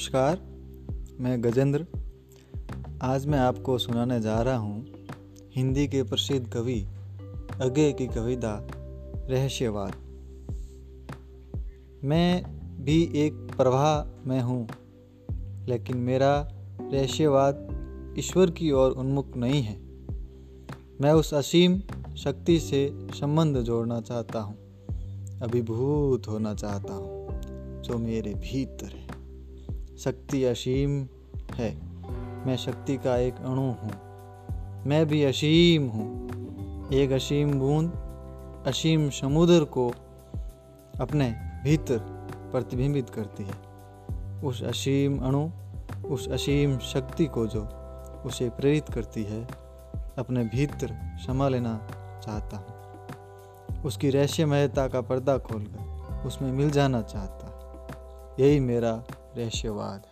नमस्कार, मैं गजेंद्र। आज मैं आपको सुनाने जा रहा हूँ हिंदी के प्रसिद्ध कवि अगे की कविता रहस्यवाद। मैं भी एक प्रवाह में हूँ, लेकिन मेरा रहस्यवाद ईश्वर की ओर उन्मुख नहीं है। मैं उस असीम शक्ति से संबंध जोड़ना चाहता हूँ, अभिभूत होना चाहता हूँ, जो मेरे भीतर है। शक्ति असीम है। मैं शक्ति का एक अणु हूँ। मैं भी असीम हूँ। एक असीम बूंद, असीम समुद्र को अपने भीतर प्रतिबिंबित करती है। उस असीम अणु, उस असीम शक्ति को जो उसे प्रेरित करती है, अपने भीतर समा लेना चाहता हूँ। उसकी रहस्यमयता का पर्दा खोलकर उसमें मिल जाना चाहता यही मेरा रहस्यवाद